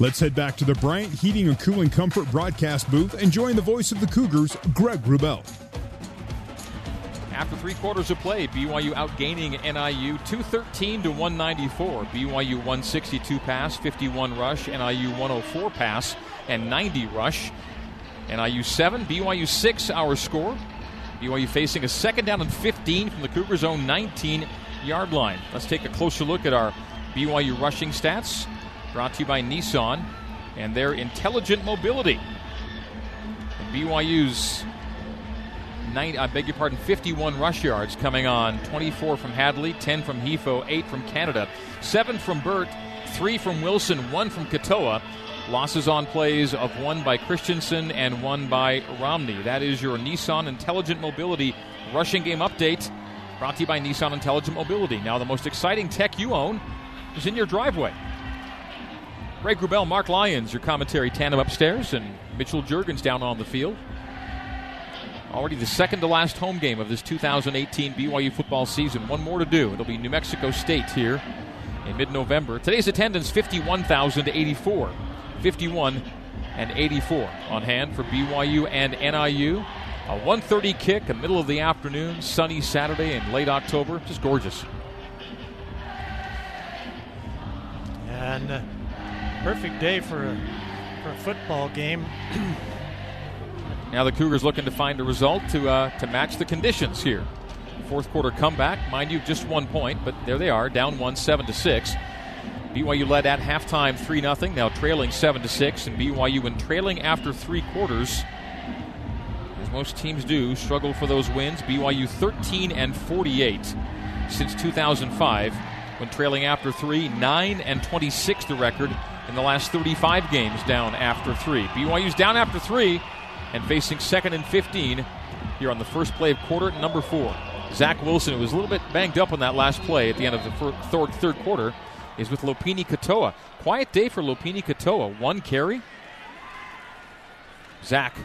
Let's head back to the Bryant Heating and Cooling Comfort broadcast booth and join the voice of the Cougars, Greg Wrubell. After three quarters of play, BYU outgaining NIU 213 to 194. BYU 162 pass, 51 rush, NIU 104 pass, and 90 rush. NIU 7, BYU 6 our score. BYU facing a second down and 15 from the Cougars' own 19 yard line. Let's take a closer look at our BYU rushing stats. Brought to you by Nissan and their intelligent mobility. And BYU's nine, I beg your pardon, 51 rush yards coming on 24 from Hadley, 10 from Hifo, 8 from Canada, 7 from Burt, 3 from Wilson, 1 from Katoa. Losses on plays of one by Christensen and one by Romney. That is your Nissan Intelligent Mobility rushing game update brought to you by Nissan Intelligent Mobility. Now, the most exciting tech you own is in your driveway. Greg Wrubell, Mark Lyons, your commentary tandem upstairs, and Mitchell Juergens down on the field. Already the second to last home game of this 2018 BYU football season. One more to do. It'll be New Mexico State here in mid November. Today's attendance 51,084. 51 and 84 on hand for BYU and NIU. A 1:30 kick, a middle of the afternoon, sunny Saturday in late October, just gorgeous. And uh, perfect day for a, for a football game. now the Cougars looking to find a result to uh, to match the conditions here. Fourth quarter comeback, mind you, just one point, but there they are, down one, seven to six. BYU led at halftime 3 0, now trailing 7 to 6, and BYU when trailing after three quarters, as most teams do, struggle for those wins. BYU 13 and 48 since 2005, when trailing after three, 9 and 26 the record in the last 35 games down after three. BYU's down after three and facing second and 15 here on the first play of quarter number four. Zach Wilson, who was a little bit banged up on that last play at the end of the third, third quarter, is with Lopini Katoa. Quiet day for Lopini Katoa. One carry. Zach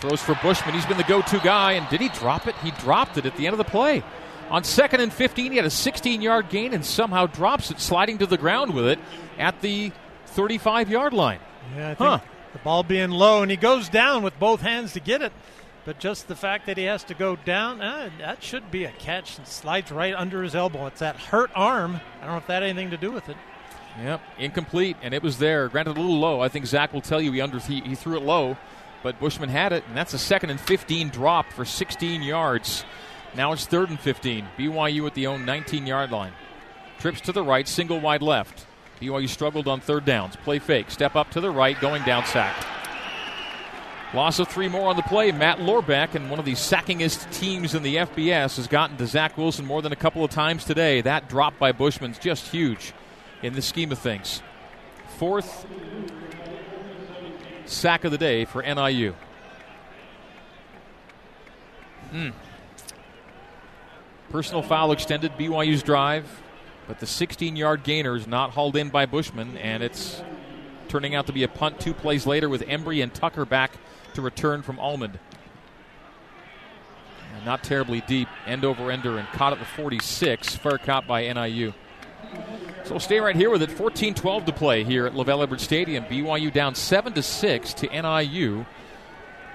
throws for Bushman. He's been the go to guy. And did he drop it? He dropped it at the end of the play. On second and 15, he had a 16 yard gain and somehow drops it, sliding to the ground with it at the 35 yard line. Yeah, I think huh. the ball being low, and he goes down with both hands to get it. But just the fact that he has to go down, uh, that should be a catch and slides right under his elbow. It's that hurt arm. I don't know if that had anything to do with it. Yep, incomplete, and it was there. Granted, a little low. I think Zach will tell you he under he, he threw it low, but Bushman had it, and that's a second and 15 drop for 16 yards. Now it's third and 15. BYU at the own 19 yard line. Trips to the right, single wide left. BYU struggled on third downs. Play fake, step up to the right, going down sack. Loss of three more on the play. Matt Lorbach and one of the sackingest teams in the FBS has gotten to Zach Wilson more than a couple of times today. That drop by Bushman's just huge in the scheme of things. Fourth sack of the day for NIU. Mm. Personal foul extended BYU's drive, but the 16 yard gainer is not hauled in by Bushman, and it's turning out to be a punt two plays later with Embry and Tucker back to return from Almond. Not terribly deep, end over ender, and caught at the 46. Fair caught by NIU. So we'll stay right here with it. 14 12 to play here at LaVell Edwards Stadium. BYU down 7 to 6 to NIU.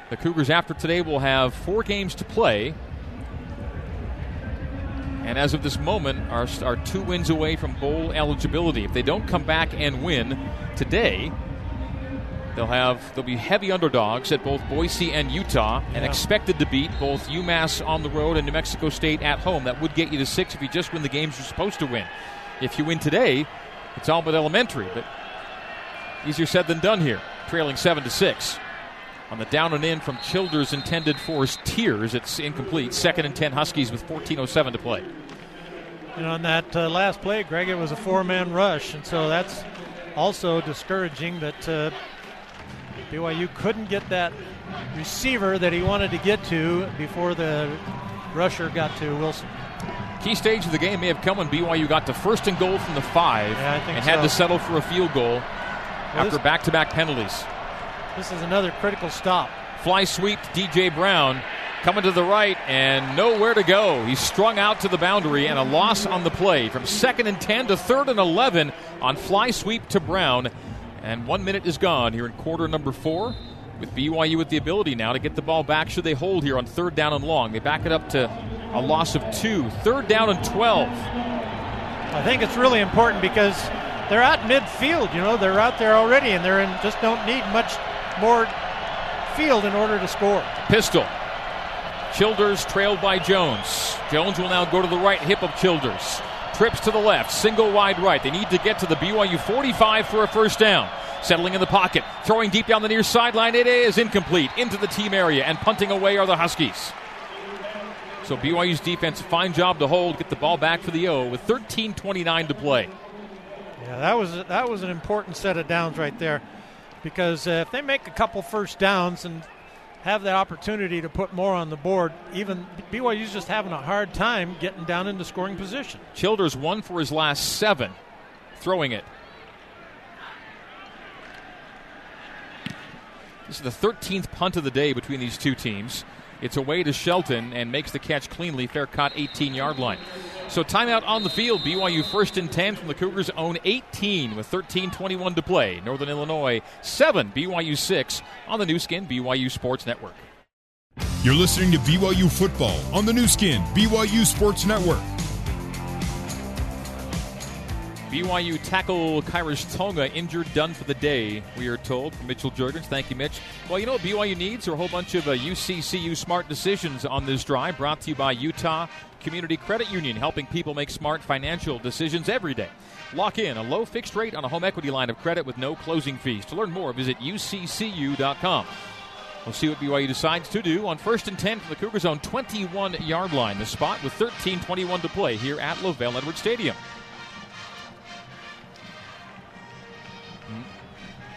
The Cougars, after today, will have four games to play. And as of this moment, are, are two wins away from bowl eligibility. If they don't come back and win today, They'll have they'll be heavy underdogs at both Boise and Utah, yeah. and expected to beat both UMass on the road and New Mexico State at home. That would get you to six if you just win the games you're supposed to win. If you win today, it's all but elementary, but easier said than done here. Trailing seven to six. On the down and in from Childers intended for Tears, it's incomplete. Second and ten Huskies with 14:07 to play. And on that uh, last play, Greg, it was a four-man rush, and so that's also discouraging that uh, BYU couldn't get that receiver that he wanted to get to before the rusher got to Wilson. Key stage of the game may have come when BYU got to first and goal from the five yeah, and so. had to settle for a field goal well, after back to back penalties. This is another critical stop. Fly sweep to DJ Brown coming to the right and nowhere to go. He's strung out to the boundary and a loss on the play from second and 10 to third and 11 on fly sweep to Brown And one minute is gone here in quarter number four. With BYU with the ability now to get the ball back should they hold here on third down and long. They back it up to a loss of two. Third down and 12. I think it's really important because they're at midfield. You know, they're out there already, and they're in, just don't need much more field in order to score. Pistol. Childers trailed by Jones. Jones will now go to the right hip of Childers. Trips to the left, single wide right. They need to get to the BYU 45 for a first down. Settling in the pocket, throwing deep down the near sideline. It is incomplete into the team area, and punting away are the Huskies. So BYU's defense, fine job to hold, get the ball back for the O with 13:29 to play. Yeah, that was that was an important set of downs right there, because uh, if they make a couple first downs and have the opportunity to put more on the board, even BYU's just having a hard time getting down into scoring position. Childers one for his last seven, throwing it. This is the 13th punt of the day between these two teams. It's away to Shelton and makes the catch cleanly. Fair caught 18 yard line. So timeout on the field. BYU first and 10 from the Cougars' own 18 with 13:21 to play. Northern Illinois 7, BYU 6 on the Nu Skin BYU Sports Network. You're listening to BYU football on the Nu Skin BYU Sports Network. BYU tackle Khyiris Tonga injured, done for the day, we are told from Mitchell Juergens. Thank you, Mitch. Well, you know what BYU needs are a whole bunch of uh, UCCU smart decisions on this drive, brought to you by Utah Community Credit Union, helping people make smart financial decisions every day. Lock in a low fixed rate on a home equity line of credit with no closing fees. To learn more, visit uccu.com. We'll see what BYU decides to do on first and 10 from the Cougars' own 21 yard line. The spot with 13 21 to play here at LaVell Edwards Stadium.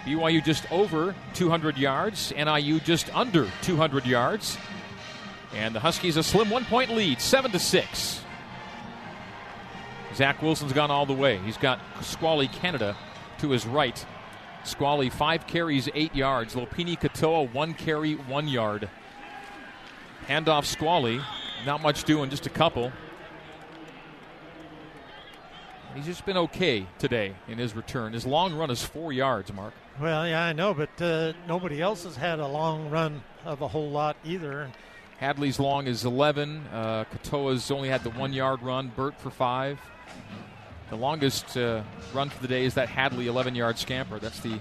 BYU just over 200 yards, NIU just under 200 yards. And the Huskies a slim one point lead, 7 to 6. Zach Wilson's gone all the way. He's got Squally Canada to his right. Squally, five carries, eight yards. Lopini Katoa, one carry, one yard. Handoff Squally. Not much doing, just a couple. He's just been okay today in his return. His long run is four yards, Mark. Well, yeah, I know, but uh, nobody else has had a long run of a whole lot either. Hadley's long is 11. Uh, Katoa's only had the one yard run. Burt for five. The longest uh, run for the day is that Hadley 11 yard scamper. That's the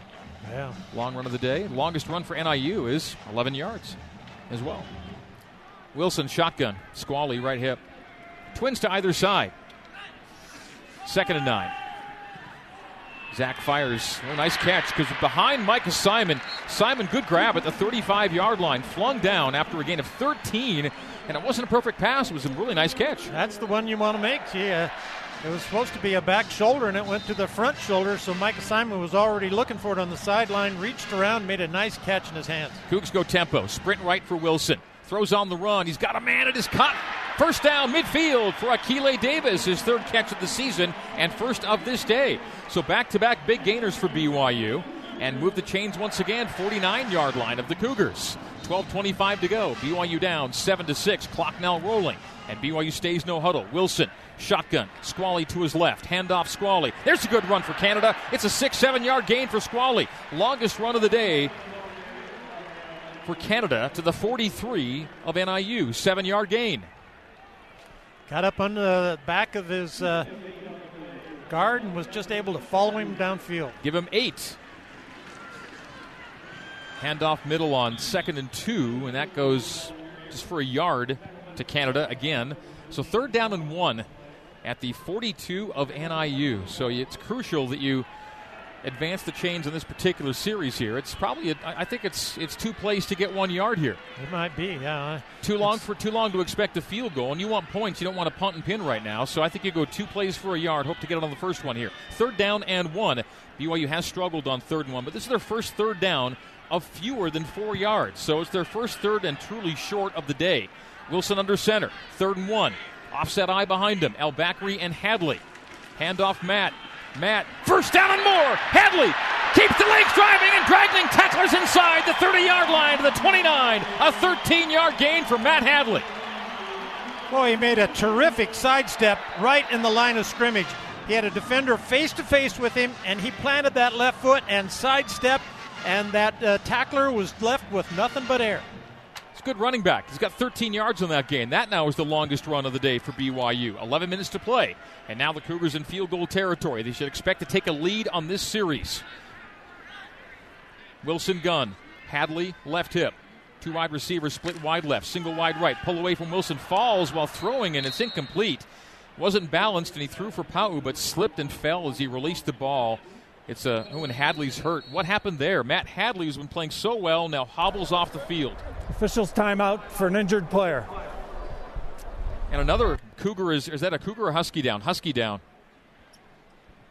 yeah. long run of the day. Longest run for NIU is 11 yards as well. Wilson shotgun. Squally right hip. Twins to either side. Second and nine. Zach fires. Oh, nice catch because behind Micah Simon. Simon, good grab at the 35 yard line. Flung down after a gain of 13. And it wasn't a perfect pass. It was a really nice catch. That's the one you want to make. Yeah. Uh, it was supposed to be a back shoulder and it went to the front shoulder, so Micah Simon was already looking for it on the sideline, reached around, made a nice catch in his hands. Cougs go tempo. Sprint right for Wilson. Throws on the run. He's got a man at his cut. First down midfield for Akile Davis, his third catch of the season and first of this day. So back to back big gainers for BYU and move the chains once again, 49 yard line of the Cougars. 12.25 to go. BYU down 7 to 6. Clock now rolling. And BYU stays no huddle. Wilson, shotgun. Squally to his left. Handoff Squally. There's a good run for Canada. It's a 6 7 yard gain for Squally. Longest run of the day for Canada to the 43 of NIU. Seven yard gain. Got up on the back of his uh, guard and was just able to follow him downfield. Give him eight. Handoff middle on second and two, and that goes just for a yard to Canada again. So third down and one at the 42 of NIU. So it's crucial that you advance the chains in this particular series here. It's probably a, I think it's it's two plays to get one yard here. It might be, yeah. Too long for too long to expect a field goal, and you want points. You don't want to punt and pin right now. So I think you go two plays for a yard. Hope to get it on the first one here. Third down and one. BYU has struggled on third and one, but this is their first third down of fewer than four yards. So it's their first third and truly short of the day. Wilson under center. Third and one. Offset eye behind him. El Bakri and Hadley. Handoff Matt. Matt, first down and more. Hadley keeps the legs driving and dragging tacklers inside the 30 yard line to the 29. A 13 yard gain for Matt Hadley. Boy, he made a terrific sidestep right in the line of scrimmage. He had a defender face to face with him, and he planted that left foot and sidestepped, and that uh, tackler was left with nothing but air. Good running back. He's got 13 yards on that game. That now is the longest run of the day for BYU. 11 minutes to play, and now the Cougars in field goal territory. They should expect to take a lead on this series. Wilson gun, Hadley left hip. Two wide receivers split wide left, single wide right. Pull away from Wilson, falls while throwing, and it's incomplete. Wasn't balanced, and he threw for Pau, but slipped and fell as he released the ball. It's a oh, and Hadley's hurt. What happened there? Matt Hadley, who's been playing so well, now hobbles off the field. Officials timeout for an injured player. And another Cougar is is that a Cougar or Husky down? Husky down.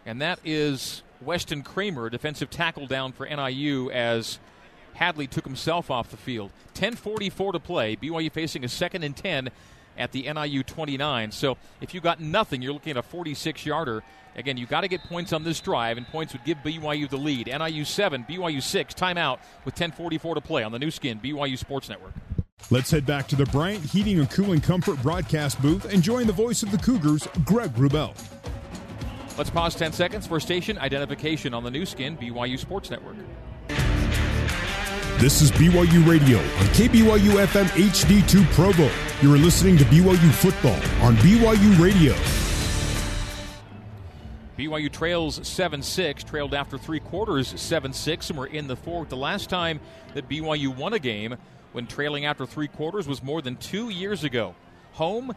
And that is Weston Kramer, defensive tackle down for NIU as Hadley took himself off the field. 10:44 to play. BYU facing a second and 10 at the NIU 29. So if you got nothing, you're looking at a 46 yarder. Again, you got to get points on this drive, and points would give BYU the lead. NIU 7, BYU 6, timeout with 10.44 to play on the Nu Skin, BYU Sports Network. Let's head back to the Bryant Heating and Cooling Comfort broadcast booth and join the voice of the Cougars, Greg Wrubell. Let's pause 10 seconds for station identification on the Nu Skin, BYU Sports Network. This is BYU Radio on KBYU FM HD2 Provo. You're listening to BYU football on BYU Radio. BYU trails 7 6, trailed after three quarters 7 6, and we're in the fourth. The last time that BYU won a game when trailing after three quarters was more than two years ago. Home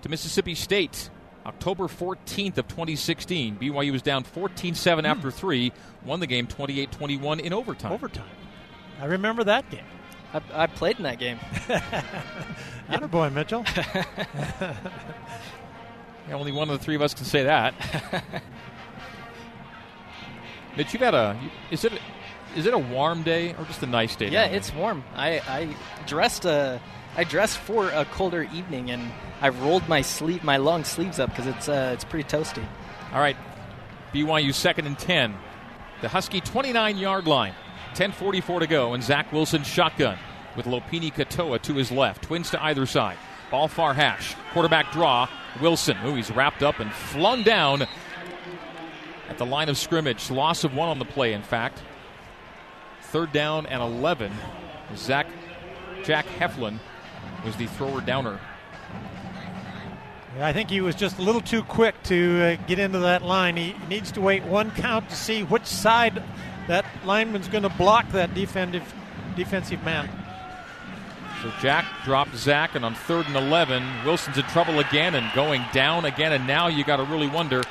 to Mississippi State, October 14th of 2016. BYU was down 14 7 hmm. after three, won the game 28 21 in overtime. Overtime. I remember that game. I, I played in that game. boy, Mitchell. Yeah, only one of the three of us can say that. Mitch, you got a. Is it is it a warm day or just a nice day? Yeah, it's warm. I, I dressed a. Uh, dressed for a colder evening, and I rolled my sleeve, my long sleeves up because it's uh, it's pretty toasty. All right, BYU second and ten, the Husky 29 yard line, 10:44 to go, and Zach Wilson shotgun with Lopini Katoa to his left, twins to either side. Ball far hash, quarterback draw, Wilson. Ooh, he's wrapped up and flung down at the line of scrimmage. Loss of one on the play, in fact. Third down and 11. Zach Jack Heflin was the thrower downer. I think he was just a little too quick to uh, get into that line. He needs to wait one count to see which side that lineman's going to block that defensive defensive man. So Jack dropped Zach, and on third and 11, Wilson's in trouble again and going down again. And now you got to really wonder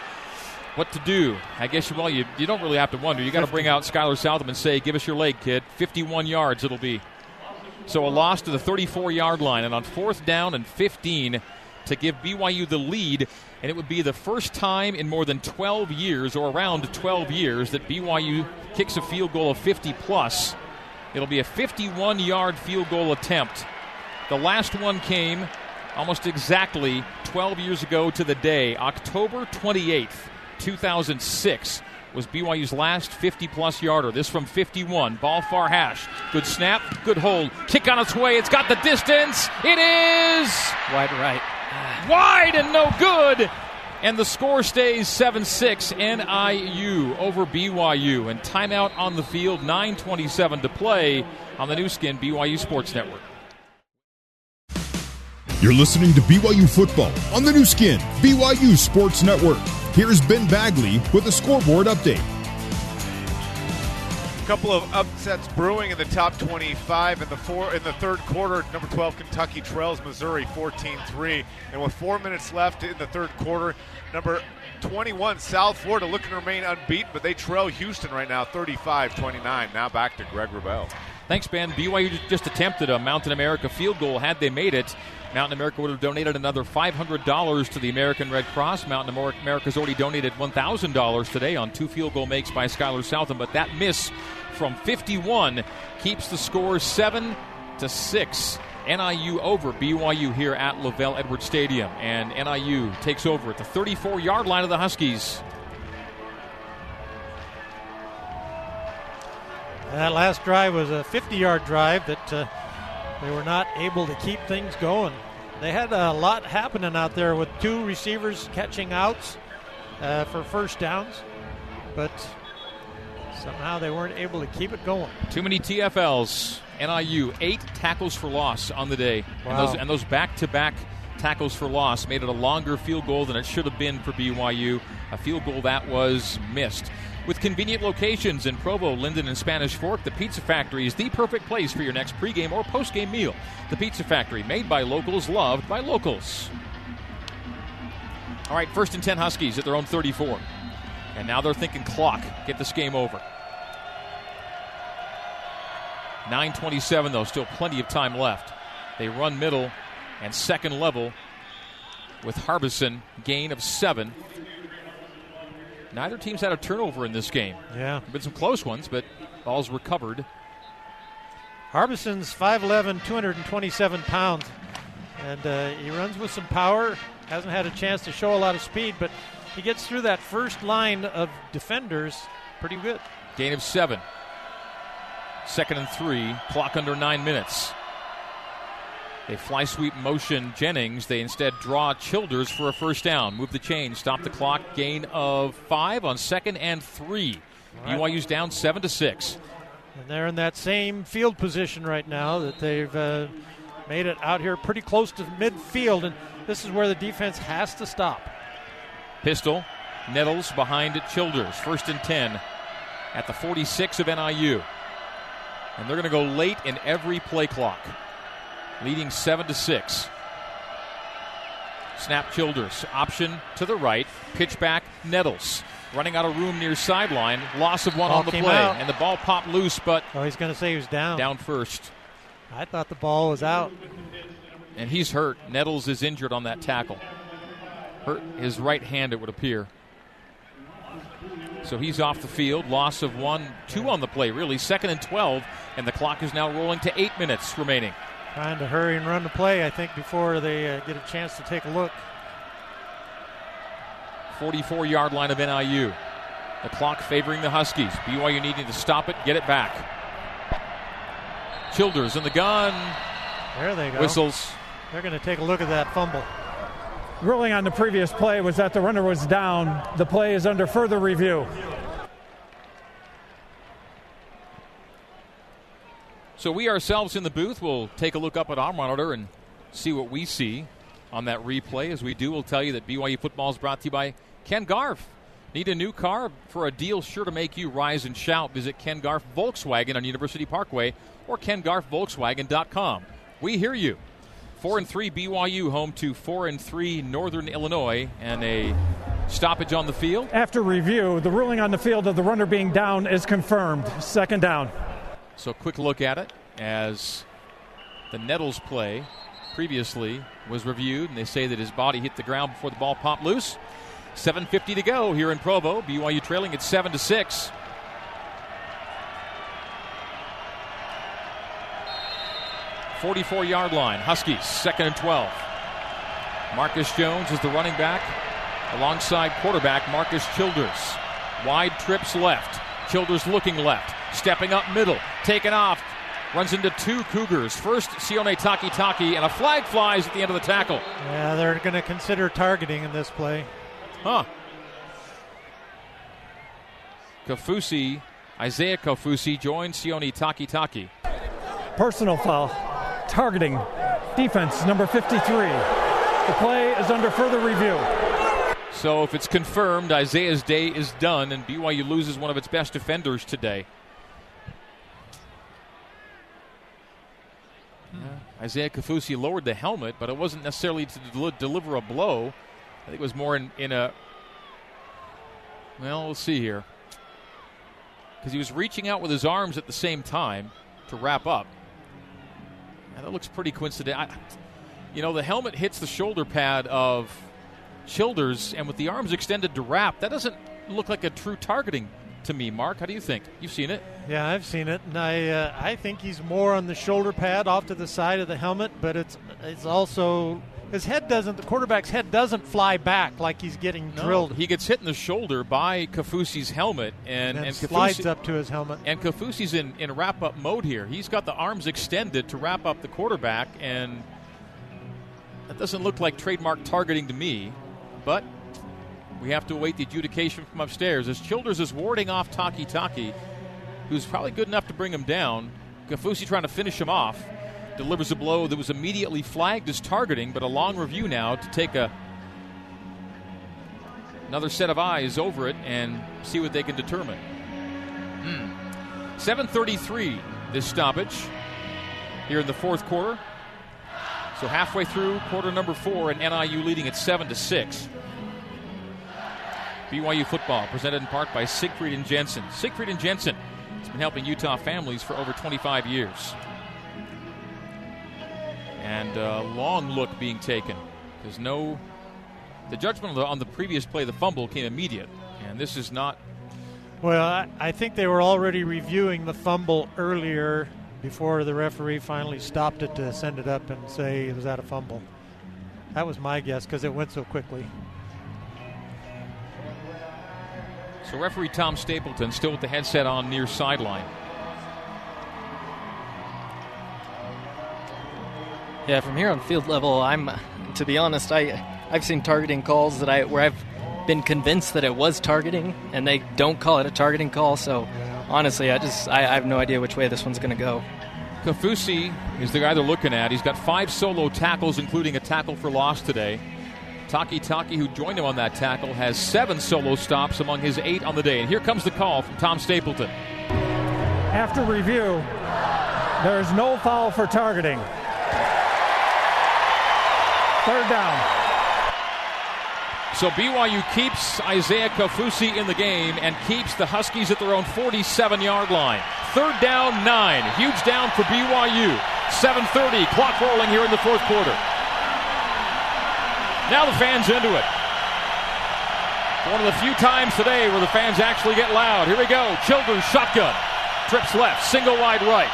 what to do. I guess, well, you, you don't really have to wonder. You got to bring out Skyler Southam and say, give us your leg, kid. 51 yards it'll be. So a loss to the 34 yard line. And on fourth down and 15 to give BYU the lead. And it would be the first time in more than 12 years, or around 12 years, that BYU kicks a field goal of 50 plus It'll be a 51 yard field goal attempt. The last one came almost exactly 12 years ago to the day, October 28th, 2006 was BYU's last 50 plus yarder. This from 51. Ball far hash. Good snap, good hold. Kick on its way. It's got the distance. It is wide right. Wide and no good. And the score stays 7 6 NIU over BYU. And timeout on the field, 9.27 to play on the Nu Skin BYU Sports Network. You're listening to BYU football on the Nu Skin BYU Sports Network. Here's Ben Bagley with a scoreboard update couple of upsets brewing in the top 25 in the four in the third quarter. Number 12 Kentucky trails Missouri 14-3, and with four minutes left in the third quarter, number 21 South Florida looking to remain unbeaten, but they trail Houston right now 35-29. Now back to Greg Wrubell. Thanks, Ben. BYU just attempted a Mountain America field goal. Had they made it, Mountain America would have donated another $500 to the American Red Cross. Mountain America's already donated $1,000 today on two field goal makes by Skyler Southam, but that miss from 51 keeps the score 7 to 6. NIU over BYU here at LaVell Edwards Stadium. And NIU takes over at the 34 yard line of the Huskies. That last drive was a 50 yard drive that uh, they were not able to keep things going. They had a lot happening out there with two receivers catching outs uh, for first downs, but somehow they weren't able to keep it going. Too many TFLs. NIU eight tackles for loss on the day, Wow. and those and those back-to-back tackles for loss made it a longer field goal than it should have been for BYU. A field goal that was missed. With convenient locations in Provo, Lindon, and Spanish Fork, the Pizza Factory is the perfect place for your next pregame or postgame meal. The Pizza Factory, made by locals, loved by locals. All right, first and 10 Huskies at their own 34. And now they're thinking clock. Get this game over. 9.27, though, still plenty of time left. They run middle and second level with Harbison, gain of seven. Neither team's had a turnover in this game. Yeah. Been some close ones, but balls recovered. Harbison's 5'11, 227 pounds, and uh, he runs with some power. Hasn't had a chance to show a lot of speed, but he gets through that first line of defenders pretty good. Gain of seven. Second and three. Clock under nine minutes. They fly sweep motion Jennings. They instead draw Childers for a first down. Move the chain. Stop the clock. Gain of five on second and three. Right. BYU's down seven to six. And they're in that same field position right now that they've uh, made it out here pretty close to midfield, and this is where the defense has to stop. Pistol. Nettles behind Childers. First and 10 at the 46 of NIU. And they're going to go late in every play clock, leading 7 to 6. Snap Childers. Option to the right. Pitch back Nettles. Running out of room near sideline. Loss of one Ball on the play. out. And the ball popped loose, but Oh, he's going to say he was down. down first. I thought the ball was out. And he's hurt. Nettles is injured on that tackle. Hurt his right hand, it would appear. So he's off the field. Loss of one, two on the play, really. Second and 12, and the clock is now rolling to eight minutes remaining. Trying to hurry and run the play, I think, before they uh, get a chance to take a look. 44 yard line of NIU. The clock favoring the Huskies. BYU needing to stop it, get it back. Childers in the gun. There they go. Whistles. They're going to take a look at that fumble. Ruling on the previous play was that the runner was down. The play is under further review. So we ourselves in the booth will take a look up at our monitor and see what we see on that replay. As we do, we'll tell you that BYU football is brought to you by Ken Garff. Need a new car for a deal sure to make you rise and shout? Visit Ken Garff Volkswagen on University Parkway or KenGarffVolkswagen.com. We hear you. Four and three BYU home to four and three Northern Illinois and a stoppage on the field. After review, the ruling on the field of the runner being down is confirmed. Second down. So, quick look at it as the Nettles play previously was reviewed, and they say that his body hit the ground before the ball popped loose. 7:50 to go here in Provo. BYU trailing at seven to six. Forty-four yard line. Huskies second and twelve. Marcus Jones is the running back, alongside quarterback Marcus Childers. Wide trips left. Childers looking left. Stepping up middle. Taken off. Runs into two Cougars. First, Sione Takitaki, and a flag flies at the end of the tackle. Yeah, they're going to consider targeting in this play. Huh. Kaufusi, Isaiah Kaufusi joins Sione Takitaki. Personal foul. Targeting. Defense number 53. The play is under further review. So if it's confirmed, Isaiah's day is done, and BYU loses one of its best defenders today. Isaiah Kaufusi lowered the helmet, but it wasn't necessarily to del- deliver a blow. I think it was more in, in a. Well, we'll see here. Because he was reaching out with his arms at the same time to wrap up. And that looks pretty coincidental. I- You know, the helmet hits the shoulder pad of Childers, and with the arms extended to wrap, that doesn't look like a true targeting to me. Mark, how do you think? You've seen it. Yeah, I've seen it, and I uh, I think he's more on the shoulder pad off to the side of the helmet, but it's it's also his head doesn't the quarterback's head doesn't fly back like he's getting drilled. He gets hit in the shoulder by Kaufusi's helmet, and and, and slides Kaufusi, up to his helmet. and Kaufusi's in, in wrap up mode here. He's got the arms extended to wrap up the quarterback, and that doesn't look like trademark targeting to me. But we have to await the adjudication from upstairs as Childers is warding off Takitaki, who's probably good enough to bring him down. Kaufusi trying to finish him off. Delivers a blow that was immediately flagged as targeting, but a long review now to take a another set of eyes over it and see what they can determine. Hmm. 7:33 this stoppage here in the fourth quarter. So halfway through quarter number four, and NIU leading at seven to six. BYU football presented in part by Siegfried and Jensen. Siegfried and Jensen has been helping Utah families for over 25 years. And a long look being taken. There's no. The judgment on the, on the previous play, the fumble, came immediate. And this is not. Well, I think they were already reviewing the fumble earlier before the referee finally stopped it to send it up and say it was out of fumble. That was my guess because it went so quickly. So referee Tom Stapleton still with the headset on near sideline. Yeah, from here on field level, I'm to be honest, I I've seen targeting calls that I where I've been convinced that it was targeting, and they don't call it a targeting call. So honestly, I just I, I have no idea which way this one's going to go. Kaufusi is the guy they're looking at. He's got five solo tackles, including a tackle for loss today. Takitaki, who joined him on that tackle, has seven solo stops among his eight on the day. And here comes the call from Tom Stapleton. After review, there is no foul for targeting. Third down. So BYU keeps Isaiah Kaufusi in the game and keeps the Huskies at their own 47 yard line. Third down, nine. Huge down for BYU. 7.30, clock rolling here in the fourth quarter. Now the fans into it. One of the few times today where the fans actually get loud. Here we go. Childers shotgun. Trips left, single wide right.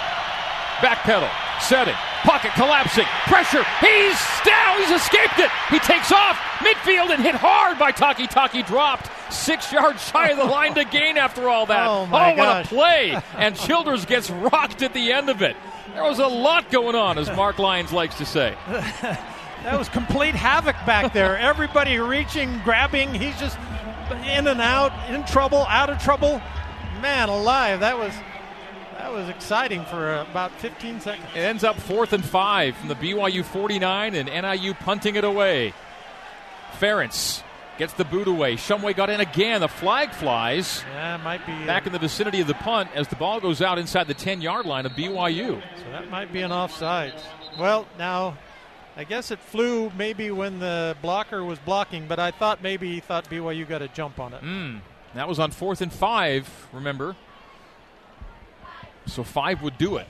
Back pedal, setting, pocket collapsing, pressure. He's down. He's escaped it. He takes off midfield and hit hard by Takitaki. Dropped six yards shy of the line to gain after all that. Oh, my oh, what gosh. a play! And Childers gets rocked at the end of it. There was a lot going on, as Mark Lyons likes to say. That was complete havoc back there. Everybody reaching, grabbing. He's just in and out, in trouble, out of trouble. Man alive, that was that was exciting for uh, about 15 seconds. It ends up fourth and five from the BYU 49 and NIU punting it away. Ferentz gets the boot away. Shumway got in again. The flag flies Yeah, might be uh, back in the vicinity of the punt as the ball goes out inside the 10 yard line of BYU. So that might be an offsides. Well, now, I guess it flew maybe when the blocker was blocking, but I thought maybe he thought BYU got a jump on it. Mm, that was on fourth and five, remember? So five would do it.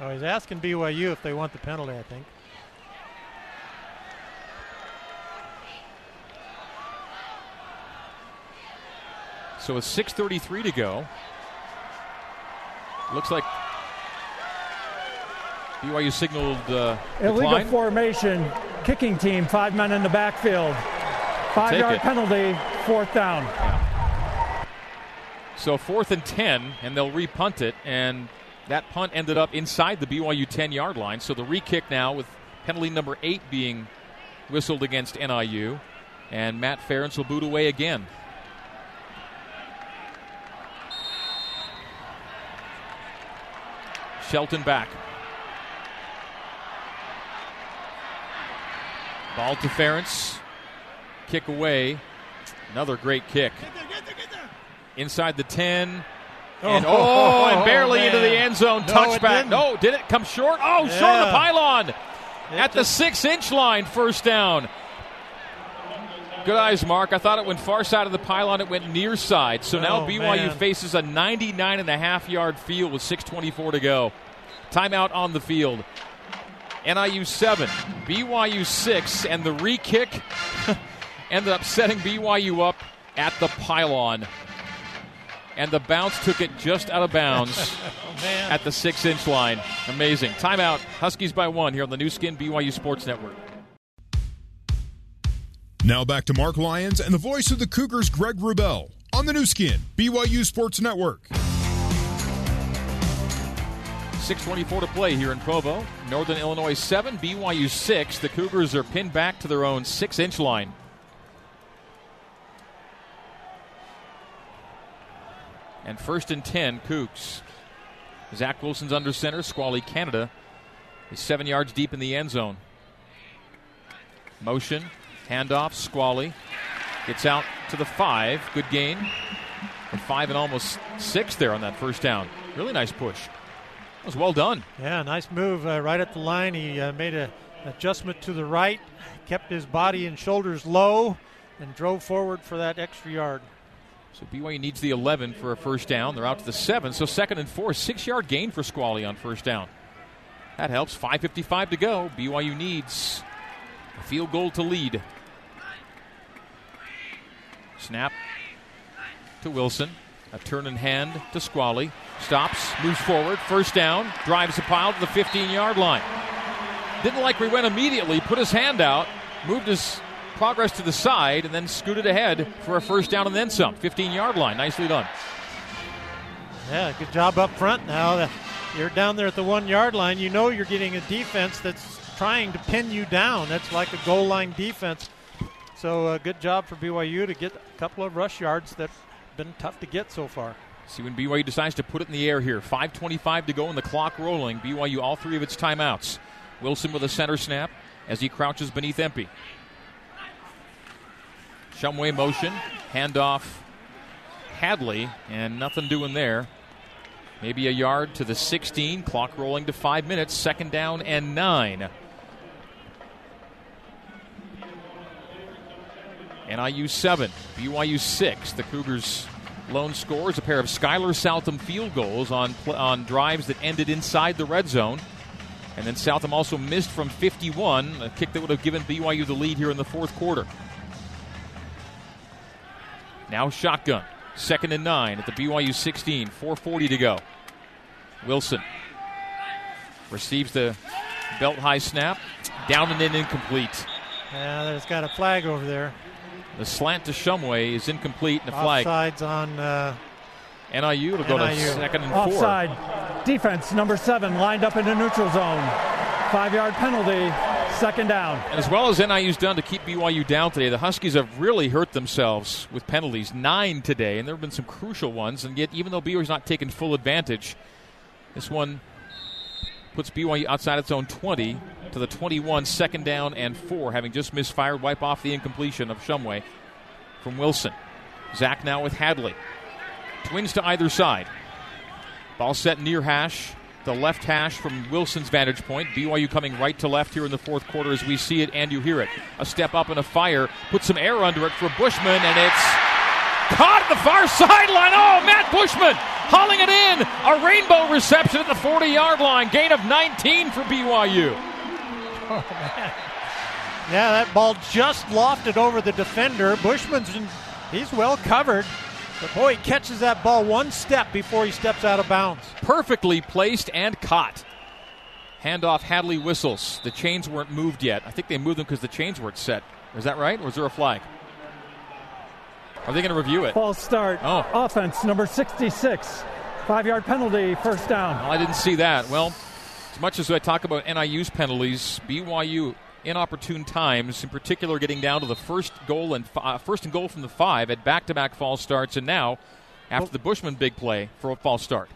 Oh, he's asking BYU if they want the penalty, I think. So with 6.33 to go, looks like BYU signaled uh, Illegal decline. formation, kicking team, five men in the backfield. Five Take yard it. penalty, fourth down. So fourth and 10, and they'll repunt it, and that punt ended up inside the BYU 10 yard line. So the re kick now with penalty number eight being whistled against NIU, and Matt Ferentz will boot away again. Shelton back. Ball to Ferentz. Kick away. Another great kick. Inside the 10. And oh, and barely man. into the end zone. No, Touchback. No, did it come short? Oh, short of the pylon. It At the six inch line, first down. Good eyes, Mark. I thought it went far side of the pylon. It went near side. So now Oh, BYU man. faces a 99 and a half yard field with 6.24 to go. Timeout on the field. NIU 7, BYU 6, and the re kick ended up setting BYU up at the pylon. And the bounce took it just out of bounds Oh, man. at the six inch line. Amazing. Timeout. Huskies by one here on the Nu Skin BYU Sports Network. Now back to Mark Lyons and the voice of the Cougars, Greg Wrubell, on the Nu Skin, BYU Sports Network. 6.24 to play here in Provo. Northern Illinois 7, BYU 6. The Cougars are pinned back to their own six inch line. And first and 10, Cougs. Zach Wilson's under center. Squally Canada is seven yards deep in the end zone. Motion, handoff, Squally gets out to the five. Good gain. Five and almost six there on that first down. Really nice push. That was well done. Yeah, nice move uh, right at the line. He uh, made an adjustment to the right, kept his body and shoulders low, and drove forward for that extra yard. So BYU needs the 11 for a first down. They're out to the 7. So second and four, six yard gain for Squally on first down. That helps. 5.55 to go. BYU needs a field goal to lead. Snap to Wilson. A turn in hand to Squally. Stops, moves forward, first down, drives the pile to the 15 yard line. Didn't like we went immediately, put his hand out, moved his progress to the side, and then scooted ahead for a first down and then some. 15 yard line. Nicely done. Yeah, good job up front now. You're down there at the one yard line. You know you're getting a defense that's trying to pin you down. That's like a goal line defense. So, uh, good job for BYU to get a couple of rush yards that have been tough to get so far. See when BYU decides to put it in the air here. 5.25 to go and the clock rolling. BYU all three of its timeouts. Wilson with a center snap as he crouches beneath Empey. Shumway motion, handoff Hadley, and nothing doing there. Maybe a yard to the 16, clock rolling to five minutes, second down and nine. NIU 7, BYU 6. The Cougars' lone scores a pair of Skyler Southam field goals on, on drives that ended inside the red zone. And then Southam also missed from 51, a kick that would have given BYU the lead here in the fourth quarter. Now shotgun. Second and nine at the BYU 16. 4.40 to go. Wilson receives the belt high snap. Down and in incomplete. Yeah, there's got a flag over there. The slant to Shumway is incomplete and a flag. Offsides on uh, NIU. It'll go to second and four. Offside. Defense number seven lined up in the neutral zone. Five yard penalty. Second down. And as well as NIU's done to keep BYU down today, the Huskies have really hurt themselves with penalties. Nine today, and there have been some crucial ones. And yet, even though BYU's not taken full advantage, this one puts BYU outside its own 20 to the 21, second down and four, having just misfired, wipe off the incompletion of Shumway from Wilson. Zach now with Hadley. Twins to either side. Ball set near hash the left hash from Wilson's vantage point. BYU coming right to left here in the fourth quarter as we see it and you hear it. A step up and a fire. Put some air under it for Bushman, and it's caught at the far sideline. Oh, Matt Bushman hauling it in. A rainbow reception at the 40 yard line. Gain of 19 for BYU. Oh, man. Yeah, that ball just lofted over the defender. Bushman's in, he's well covered. But boy, he catches that ball one step before he steps out of bounds. Perfectly placed and caught. Handoff Hadley whistles. The chains weren't moved yet. I think they moved them because the chains weren't set. Is that right? Or is there a flag? Are they going to review it? False start. Oh. Offense number 66. Five yard penalty, first down. Well, I didn't see that. Well, as much as I talk about NIU's penalties, BYU inopportune times, in particular getting down to the first goal and uh, first and goal from the five at back-to-back false starts, and now after the Bushman big play for a false start.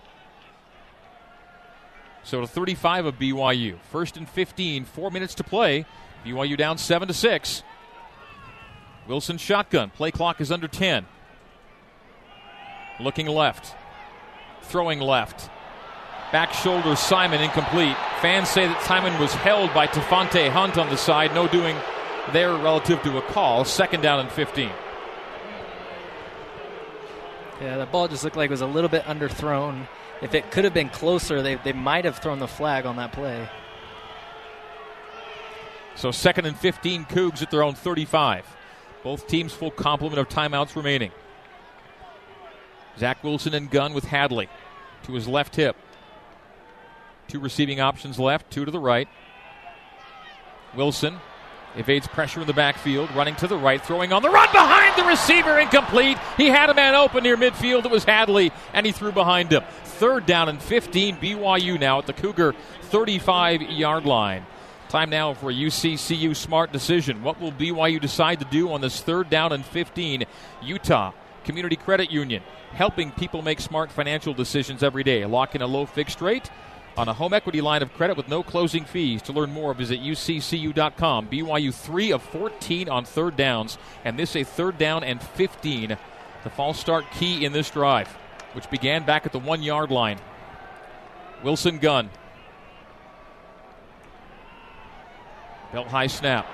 So to 35 of BYU, first and 15, four minutes to play. BYU down seven to six. Wilson shotgun. Play clock is under 10. Looking left. Throwing left. Back shoulder Simon incomplete. Fans say that Simon was held by Tafante Hunt on the side. No doing there relative to a call. Second down and 15. Yeah, the ball just looked like it was a little bit underthrown. If it could have been closer, they, they might have thrown the flag on that play. So second and 15, Cougs at their own 35. Both teams full complement of timeouts remaining. Zach Wilson and gun with Hadley to his left hip. Two receiving options left, two to the right. Wilson Evades pressure in the backfield, running to the right, throwing on the run behind the receiver, incomplete. He had a man open near midfield. It was Hadley, and he threw behind him. Third down and 15. BYU now at the Cougar 35 yard line. Time now for a UCCU smart decision. What will BYU decide to do on this third down and 15? Utah Community Credit Union, helping people make smart financial decisions every day. Lock in a low fixed rate on a home equity line of credit with no closing fees. To learn more, visit uccu.com. BYU 3 of 14 on third downs, and this a third down and 15. The false start key in this drive, which began back at the one yard line. Wilson Gunn. Belt high snap.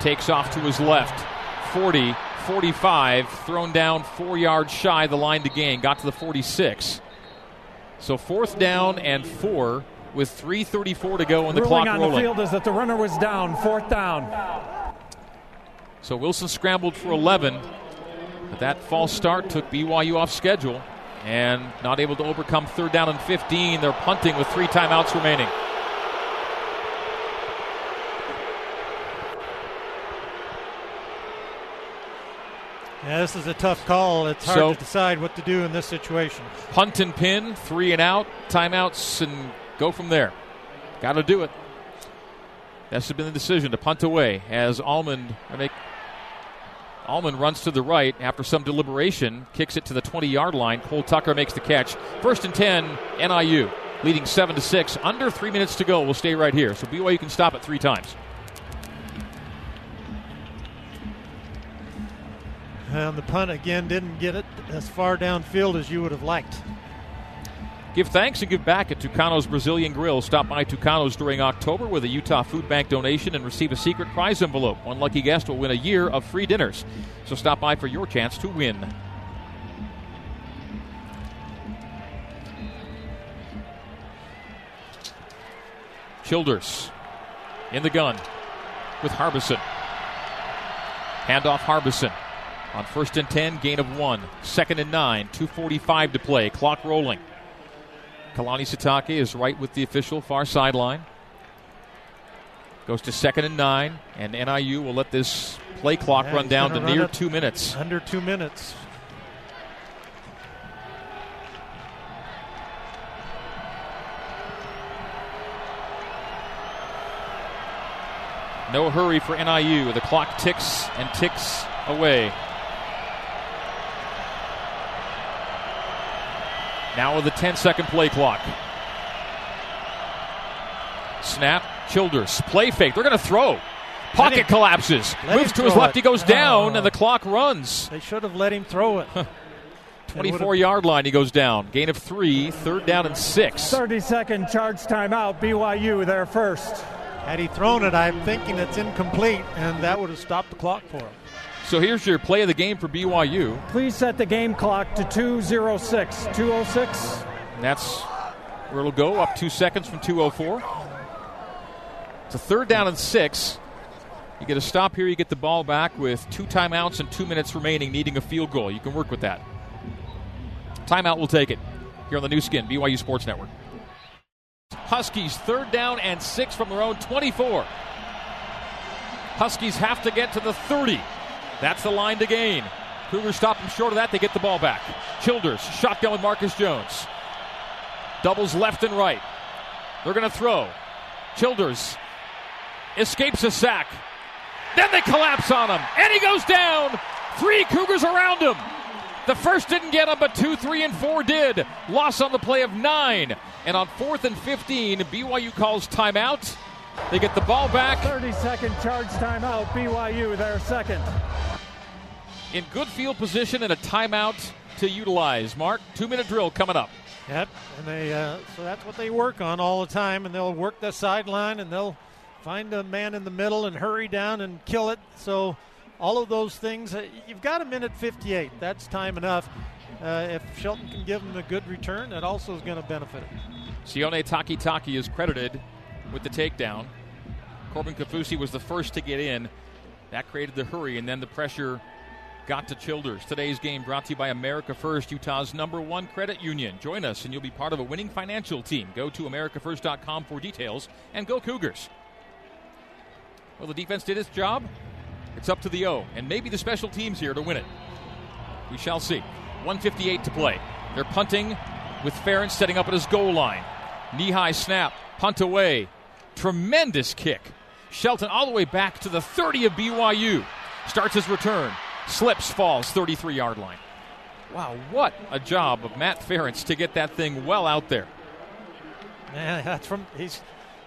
Takes off to his left. 40, 45, thrown down four yards shy the line to gain. Got to the 46. So fourth down and four with 3:34 to go on the ruling clock on rolling. the field is that the runner was down. Fourth down. So Wilson scrambled for 11, but that false start took BYU off schedule and not able to overcome third down and 15. They're punting with three timeouts remaining. Yeah, this is a tough call. It's hard So- to decide what to do in this situation. Punt and pin, three and out, timeouts, and go from there. Got to do it. Has been the decision to punt away as Almond I make. Almond runs to the right after some deliberation, kicks it to the 20-yard line. Cole Tucker makes the catch. First and 10, NIU leading seven to six. Under three minutes to go. We'll stay right here. So BYU can stop it three times. And the punt again didn't get it as far downfield as you would have liked. Give thanks and give back at Tucano's Brazilian Grill. Stop by Tucano's during October with a Utah Food Bank donation and receive a secret prize envelope. One lucky guest will win a year of free dinners. So stop by for your chance to win. Childers in the gun with Harbison. Handoff Harbison on first and 10, gain of one. Second and nine, 2.45 to play, clock rolling. Kalani Sitake is right with the official far sideline. Goes to second and nine, and NIU will let this play clock Yeah, run down to run near two minutes. Under two minutes. No hurry for NIU. The clock ticks and ticks away. Now with a 10 second play clock. Snap, Childers, play fake. They're going to throw. Pocket him- collapses. Moves to his left. it. He goes down, Oh. and the clock runs. They should have let him throw it. 24 yard line, he goes down. Gain of three, third down and six. 30 second charge timeout. BYU there first. Had he thrown it, I'm thinking it's incomplete, and that would have stopped the clock for him. So here's your play of the game for BYU. Please set the game clock to 206. 206. And that's where it'll go, up two seconds from 204. It's a third down and six. You get a stop here, you get the ball back with two timeouts and two minutes remaining, needing a field goal. You can work with that. Timeout will take it here on the Nu Skin, BYU Sports Network. Huskies, third down and six from their own 24. Huskies have to get to the 30. That's the line to gain. Cougars stop them short of that. They get the ball back. Childers, shotgun with Marcus Jones. Doubles left and right. They're going to throw. Childers escapes a sack. Then they collapse on him. And he goes down. Three Cougars around him. The first didn't get him, but two, three, and four did. Loss on the play of nine. And on fourth and 15, BYU calls timeout. They get the ball back 30 second charge timeout. BYU there second. in good field position and a timeout to utilize. Mark, two minute drill coming up. Yep, and they uh, so that's what they work on all the time, and they'll work the sideline, and they'll find a man in the middle and hurry down and kill it. So all of those things, uh, you've got a minute 58. That's time enough. Uh, if Shelton can give them a good return, that also is going to benefit it. Sione Takitaki is credited with the takedown. Corbin Kaufusi was the first to get in. That created the hurry, and then the pressure got to Childers. Today's game brought to you by America First, Utah's number one credit union. Join us, and you'll be part of a winning financial team. Go to AmericaFirst.com for details, and go Cougars. Well, the defense did its job. It's up to the O, and maybe the special teams here to win it. We shall see. 158 to play. They're punting with Ference setting up at his goal line. Knee high snap, punt away. Tremendous kick. Shelton all the way back to the 30 of BYU. Starts his return. Slips, falls, 33 yard line. Wow, what a job of Matt Ference to get that thing well out there. Man, that's from he's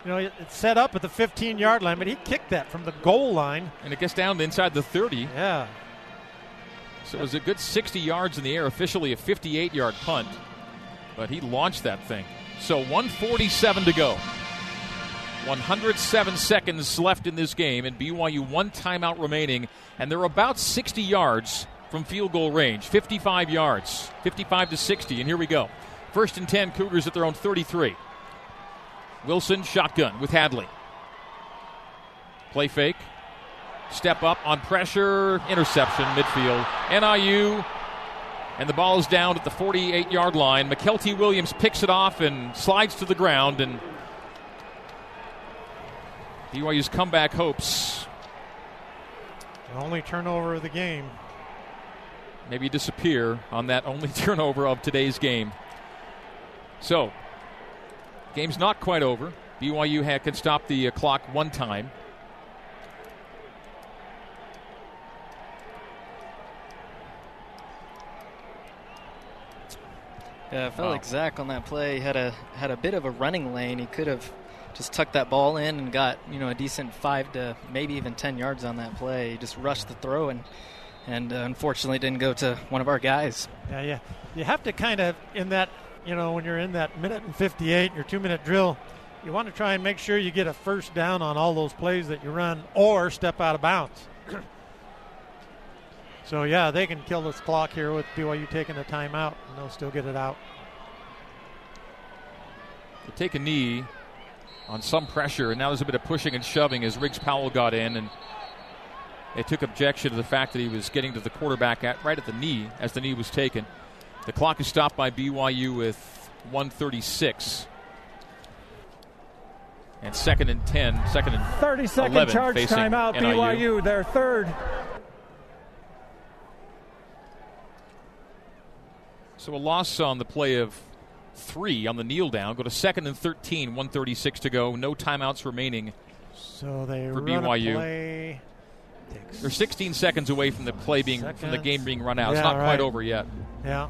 you know it's set up at the 15 yard line, but he kicked that from the goal line. And it gets down to inside the 30. Yeah. So it was a good 60 yards in the air, officially a 58 yard punt. But he launched that thing. So 147 to go. 107 seconds left in this game, and BYU one timeout remaining, and they're about 60 yards from field goal range 55 yards, 55 to 60. And here we go. First and 10, Cougars at their own 33. Wilson shotgun with Hadley. Play fake. Step up on pressure. Interception midfield. NIU. And the ball is down at the 48 yard line. Mykelti Williams picks it off and slides to the ground. And BYU's comeback hopes. The only turnover of the game. Maybe disappear on that only turnover of today's game. So, game's not quite over. BYU had, can stop the uh, clock one time. Yeah, I felt Wow. like Zach on that play had a had a bit of a running lane. He could have just tucked that ball in and got you know a decent five to maybe even ten yards on that play. He just rushed the throw and and uh, unfortunately didn't go to one of our guys. Yeah, yeah. You have to kind of in that you know when you're in that minute and 58, your two minute drill. You want to try and make sure you get a first down on all those plays that you run, or step out of bounds. so yeah, they can kill this clock here with BYU taking a timeout, and they'll still get it out. They take a knee on some pressure, and now there's a bit of pushing and shoving as Riggs Powell got in, and they took objection to the fact that he was getting to the quarterback at right at the knee as the knee was taken. The clock is stopped by BYU with 136. And second and 10, second and 30 second 11 charge timeout, NIU. BYU, their third. So a loss on the play of three on the kneel down. Go to second and 13, 136 to go. No timeouts remaining. So they For run BYU. a play. They're 16 seconds away from the play being from the game being run out. it's not right. quite over yet. Yeah.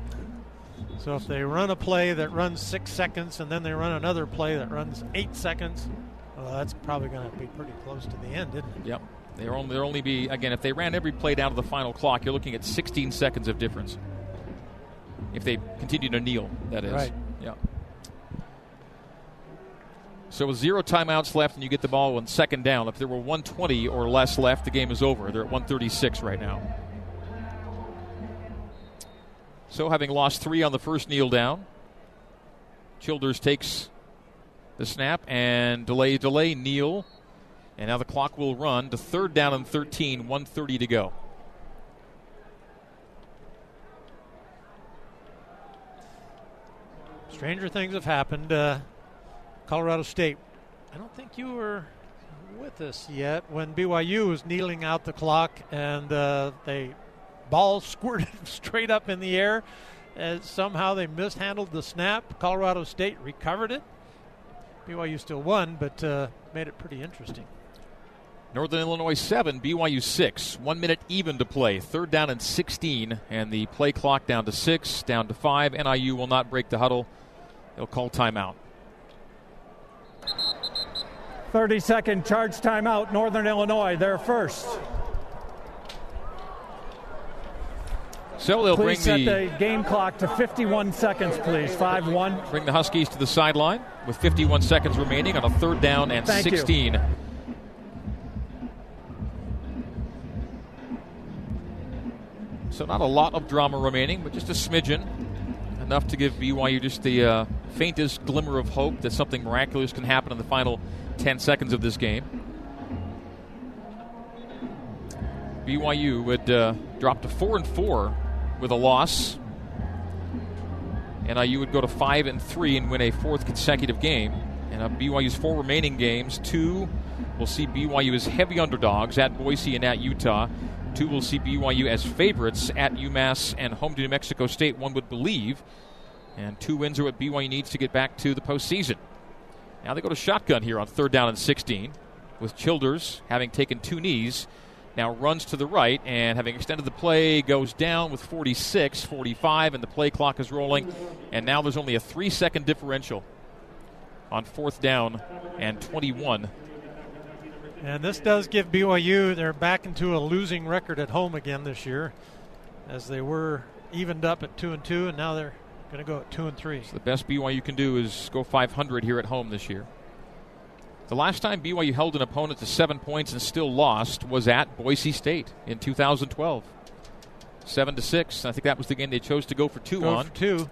So if they run a play that runs six seconds and then they run another play that runs eight seconds, well, that's probably going to be pretty close to the end, isn't it? Yep. They're only they're only be again if they ran every play down to the final clock, you're looking at 16 seconds of difference. If they continue to kneel, that is. Right. Yeah. So with zero timeouts left, and you get the ball on second down. If there were 120 or less left, the game is over. They're at 136 right now. So having lost three on the first kneel down, Childers takes the snap and delay, delay, kneel, and now the clock will run to third down and 13, 130 to go. Stranger things have happened. Uh, Colorado State. I don't think you were with us yet when BYU was kneeling out the clock and uh, they ball squirted straight up in the air. And somehow they mishandled the snap. Colorado State recovered it. BYU still won, but uh, made it pretty interesting. Northern Illinois 7, BYU 6. One minute even to play. Third down and 16, and the play clock down to 6, down to 5. NIU will not break the huddle. They'll call timeout. 30 second charge timeout, Northern Illinois, their first. So they'll bring Please set the, the game clock to 51 seconds, please. 5 1. bring the Huskies to the sideline with 51 seconds remaining on a third down and Thank you. 16. So not a lot of drama remaining, but just a smidgen. Enough to give BYU just the uh, faintest glimmer of hope that something miraculous can happen in the final 10 seconds of this game. BYU would uh, drop to four and four with a loss. NIU would go to five and three and win a fourth consecutive game. And uh, BYU's four remaining games: two, will see BYU as heavy underdogs at Boise and at Utah. Two will see BYU as favorites at UMass and home to New Mexico State, one would believe. And two wins are what BYU needs to get back to the postseason. Now they go to shotgun here on third down and 16, with Childers having taken two knees. Now runs to the right and having extended the play, goes down with 46, 45, and the play clock is rolling. And now there's only a three second differential on fourth down and 21. And this does give BYU, they're back into a losing record at home again this year, as they were evened up at 2 and 2, and now they're going to go at 2 and 3. So the best BYU can do is go 500 here at home this year. The last time BYU held an opponent to seven points and still lost was at Boise State in 2012. Seven to six. I think that was the game they chose to go for two go on. For two.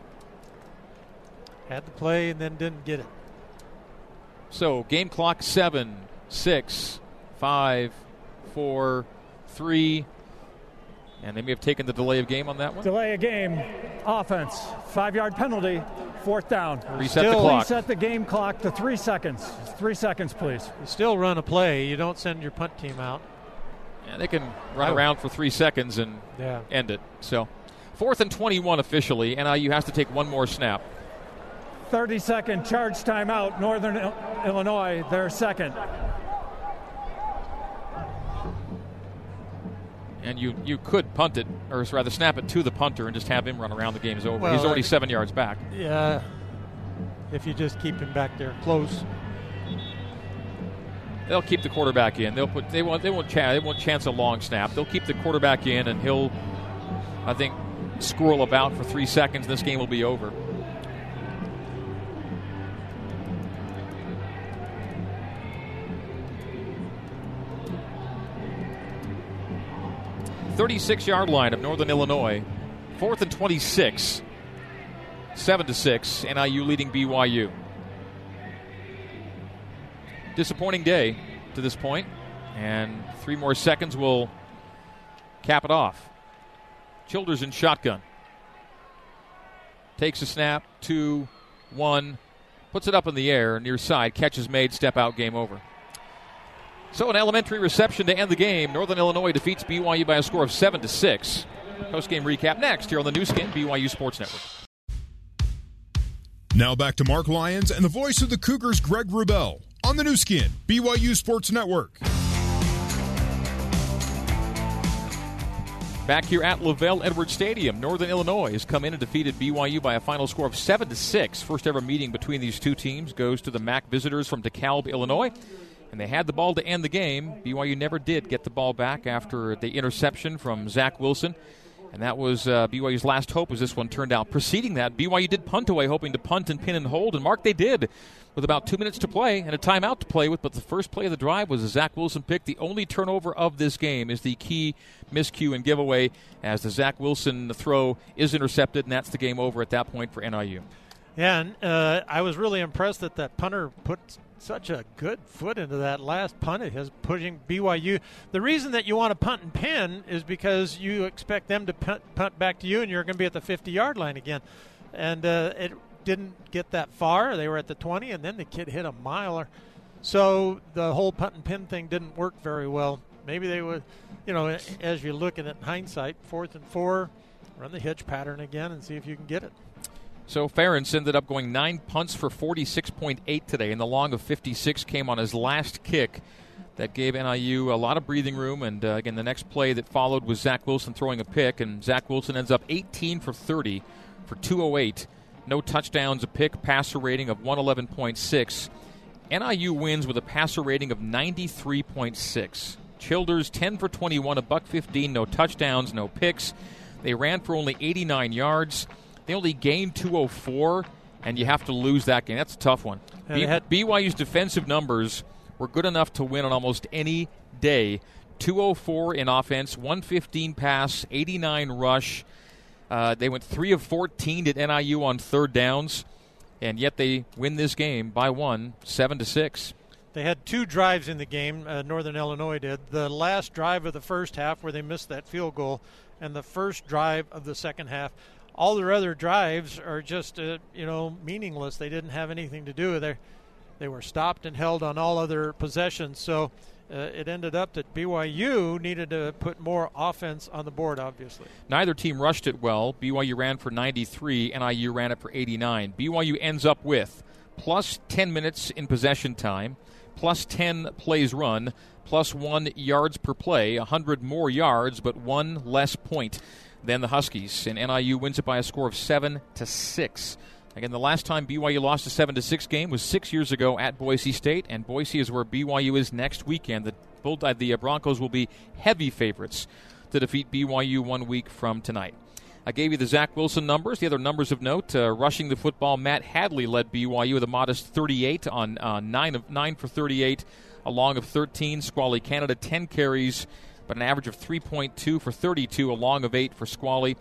Had the play and then didn't get it. So game clock seven, six, five, four, three, and they may have taken the delay of game on that one. Delay of game, offense, five yard penalty, fourth down. Reset Still the clock. Reset the game clock to three seconds. Three seconds, please. You still run a play. You don't send your punt team out. Yeah, they can run around for three seconds and Yeah. end it. So fourth and 21 officially. NIU has to take one more snap. 30 second charge timeout. Northern Il- Illinois, their second. And you, you could punt it, or rather snap it to the punter and just have him run around. The game's over. Well, He's already seven yards back. Yeah. If you just keep him back there close. They'll keep the quarterback in. They'll put they won't they won't they won't chance a long snap. They'll keep the quarterback in, and he'll, I think, squirrel about for three seconds. This game will be over. Thirty-six yard line of Northern Illinois, fourth and twenty-six. Seven to six. NIU leading BYU disappointing day to this point, and three more seconds will cap it off. Childers in shotgun. Takes a snap, two, one, puts it up in the air, near side, catch is made, step out, game over. So an elementary reception to end the game. Northern Illinois defeats BYU by a score of seven to six. Post game recap next here on the Nu Skin BYU Sports Network. Now back to Mark Lyons and the voice of the Cougars, Greg Wrubell, on the Nu Skin, BYU Sports Network. Back here at LaVell Edwards Stadium, Northern Illinois has come in and defeated BYU by a final score of seven to six. First ever meeting between these two teams goes to the MAC visitors from DeKalb, Illinois, and they had the ball to end the game. BYU never did get the ball back after the interception from Zach Wilson. And that was uh, BYU's last hope as this one turned out. Preceding that, BYU did punt away, hoping to punt and pin and hold, and Mark they did with about two minutes to play and a timeout to play with. But the first play of the drive was a Zach Wilson pick. The only turnover of this game is the key miscue and giveaway as the Zach Wilson throw is intercepted, and that's the game over at that point for NIU. Yeah, and uh, I was really impressed that that punter put such a good foot into that last punt of his, pushing BYU. The reason that you want to punt and pin is because you expect them to punt, punt back to you, and you're going to be at the 50 yard line again. And uh, it didn't get that far. They were at the 20, and then the kid hit a miler. So the whole punt and pin thing didn't work very well. Maybe they would, you know, as you're looking at hindsight, fourth and four, run the hitch pattern again and see if you can get it. So Ference ended up going nine punts for 46.8 today, and the long of 56 came on his last kick. That gave NIU a lot of breathing room, and uh, again, the next play that followed was Zach Wilson throwing a pick, and Zach Wilson ends up 18 for 30 for 208. No touchdowns, a pick, passer rating of 111.6. NIU wins with a passer rating of 93.6. Childers 10 for 21, a buck 15, no touchdowns, no picks. They ran for only 89 yards. They only gained 204, and you have to lose that game. That's a tough one. B- had- BYU's defensive numbers were good enough to win on almost any day. 204 in offense, 115 pass, 89 rush. Uh, they went 3 of 14 at NIU on third downs, and yet they win this game by one, 7 to 6. They had two drives in the game, uh, Northern Illinois did. The last drive of the first half, where they missed that field goal, and the first drive of the second half. All their other drives are just, uh, you know, meaningless. They didn't have anything to do with it. They were stopped and held on all other possessions. So uh, it ended up that BYU needed to put more offense on the board, obviously. Neither team rushed it well. BYU ran for 93, NIU ran it for 89. BYU ends up with plus 10 minutes in possession time, plus 10 plays run, plus 1 yards per play, 100 more yards, but one less point than the Huskies. And NIU wins it by a score of 7 to 6. Again, the last time BYU lost a 7 to 6 game was six years ago at Boise State, and Boise is where BYU is next weekend. The, Bull, uh, the Broncos will be heavy favorites to defeat BYU one week from tonight. I gave you the Zach Wilson numbers. The other numbers of note: uh, rushing the football, Matt Hadley led BYU with a modest 38 on uh, nine of nine for 38, a long of 13. Squally Canada 10 carries, but an average of 3.2 for 32, a long of eight for Squally.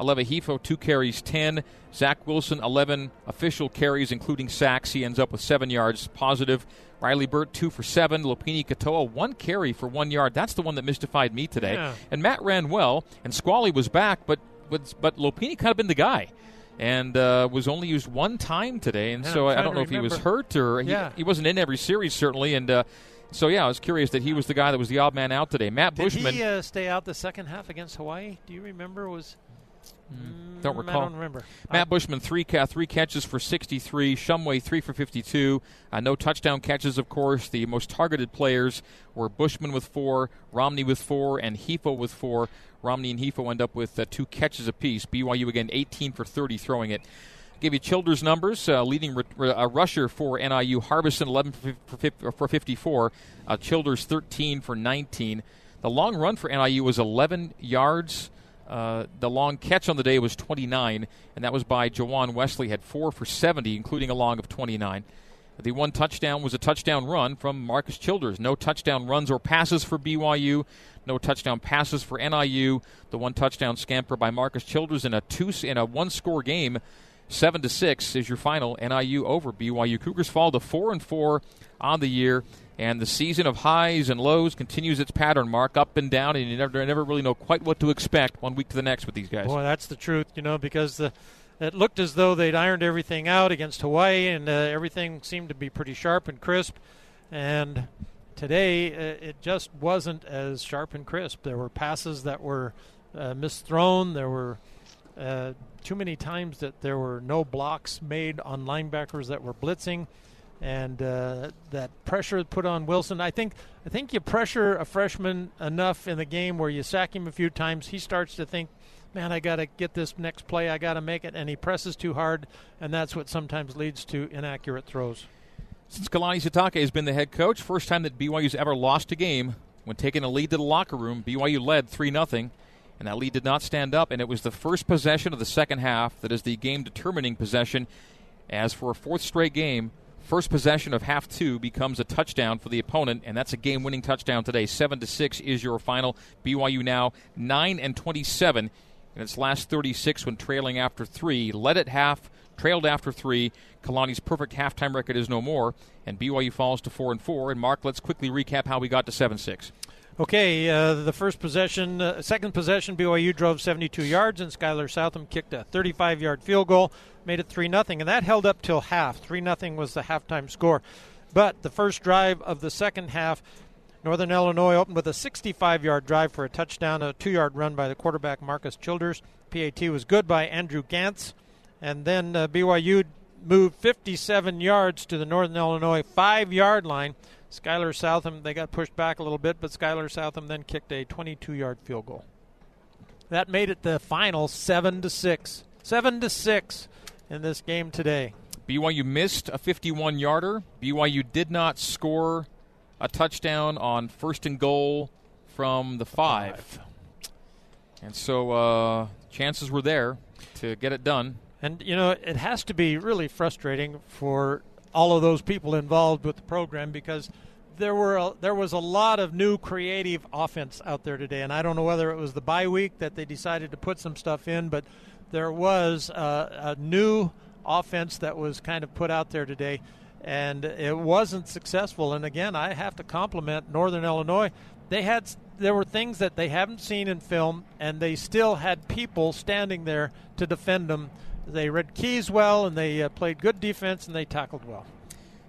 Aleva Hifo, two carries, 10. Zach Wilson, 11 official carries, including sacks. He ends up with seven yards positive. Riley Burt, two for seven. Lopini Katoa, one carry for one yard. That's the one that mystified me today. Yeah. And Matt ran well, and Squally was back, but but, but Lopini kind of been the guy. And uh, was only used one time today, and Yeah, so I don't know if he was hurt or he, Yeah. he wasn't in every series certainly. And uh, so yeah, I was curious that he was the guy that was the odd man out today. Matt Did Bushman. he uh, stay out the second half against Hawaii? Do you remember? Was Hmm, don't Mm, recall. I don't remember. Matt Bushman three ca- three catches for 63. Shumway three for 52. Uh, no touchdown catches, of course. The most targeted players were Bushman with four, Romney with four, and Hifo with four. Romney and Hifo end up with uh, two catches apiece. BYU again 18 for 30 throwing it. Give you Childers numbers. Uh, leading r- r- uh, rusher for NIU, Harbison 11 for, for 54, Uh, Childers 13 for 19. The long run for NIU was 11 yards. Uh, the long catch on the day was 29, and that was by Jawan Wesley. Had four for 70, including a long of 29. The one touchdown was a touchdown run from Marcus Childers. No touchdown runs or passes for BYU. No touchdown passes for NIU. The one touchdown scamper by Marcus Childers in a two in a one score game. Seven to six is your final. NIU over BYU. Cougars fall to four and four on the year, and the season of highs and lows continues its pattern. Mark up and down, and you never never really know quite what to expect one week to the next with these guys. Boy, that's the truth, you know, because the it looked as though they'd ironed everything out against Hawaii, and uh, everything seemed to be pretty sharp and crisp. And today, uh, it just wasn't as sharp and crisp. There were passes that were uh, misthrown. There were uh, too many times that there were no blocks made on linebackers that were blitzing. And uh, that pressure put on Wilson. I think I think you pressure a freshman enough in the game where you sack him a few times, he starts to think, man, I got to get this next play. I got to make it. And he presses too hard, and that's what sometimes leads to inaccurate throws. Since Kalani Sitake has been the head coach, first time that BYU's ever lost a game when taking a lead to the locker room. BYU led 3 0, and that lead did not stand up, and it was the first possession of the second half that is the game determining possession. As for a fourth straight game, first possession of half two becomes a touchdown for the opponent, and that's a game winning touchdown today. 7 to 6 is your final. BYU now 9 and 27 in its last 36 when trailing after three. Led at half, trailed after three. Kalani's perfect halftime record is no more, and BYU falls to four and four. And Mark, let's quickly recap how we got to seven six. Okay, uh, the first possession, uh, second possession, BYU drove 72 yards, and Skyler Southam kicked a 35-yard field goal, made it three nothing, and that held up till half. Three nothing was the halftime score, but the first drive of the second half, Northern Illinois opened with a 65-yard drive for a touchdown, a two-yard run by the quarterback Marcus Childers. PAT was good by Andrew Gantz, and then uh, BYU moved 57 yards to the Northern Illinois five-yard line. Skyler Southam, they got pushed back a little bit, but Skyler Southam then kicked a 22-yard field goal. That made it the final seven to six, seven to six in this game today. BYU missed a 51 yarder. BYU did not score a touchdown on first and goal from the five. And so uh, chances were there to get it done. And you know, it has to be really frustrating for all of those people involved with the program because there were a, there was a lot of new creative offense out there today, and I don't know whether it was the bye week that they decided to put some stuff in, but there was uh, a new offense that was kind of put out there today, and it wasn't successful. And again, I have to compliment Northern Illinois. They had there were things that they haven't seen in film, and they still had people standing there to defend them. They read keys well, and they uh, played good defense, and they tackled well.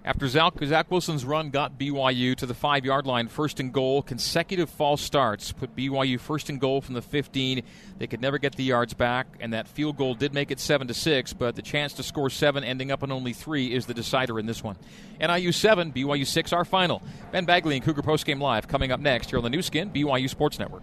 After Zach, Zach Wilson's run got BYU to the five yard line, first and goal, consecutive false starts put BYU first and goal from the 15. They could never get the yards back, and that field goal did make it 7 to 6, but the chance to score 7 ending up on only 3 is the decider in this one. NIU 7, BYU 6, our final. Ben Bagley and Cougar Postgame Live coming up next here on the Nu Skin, BYU Sports Network.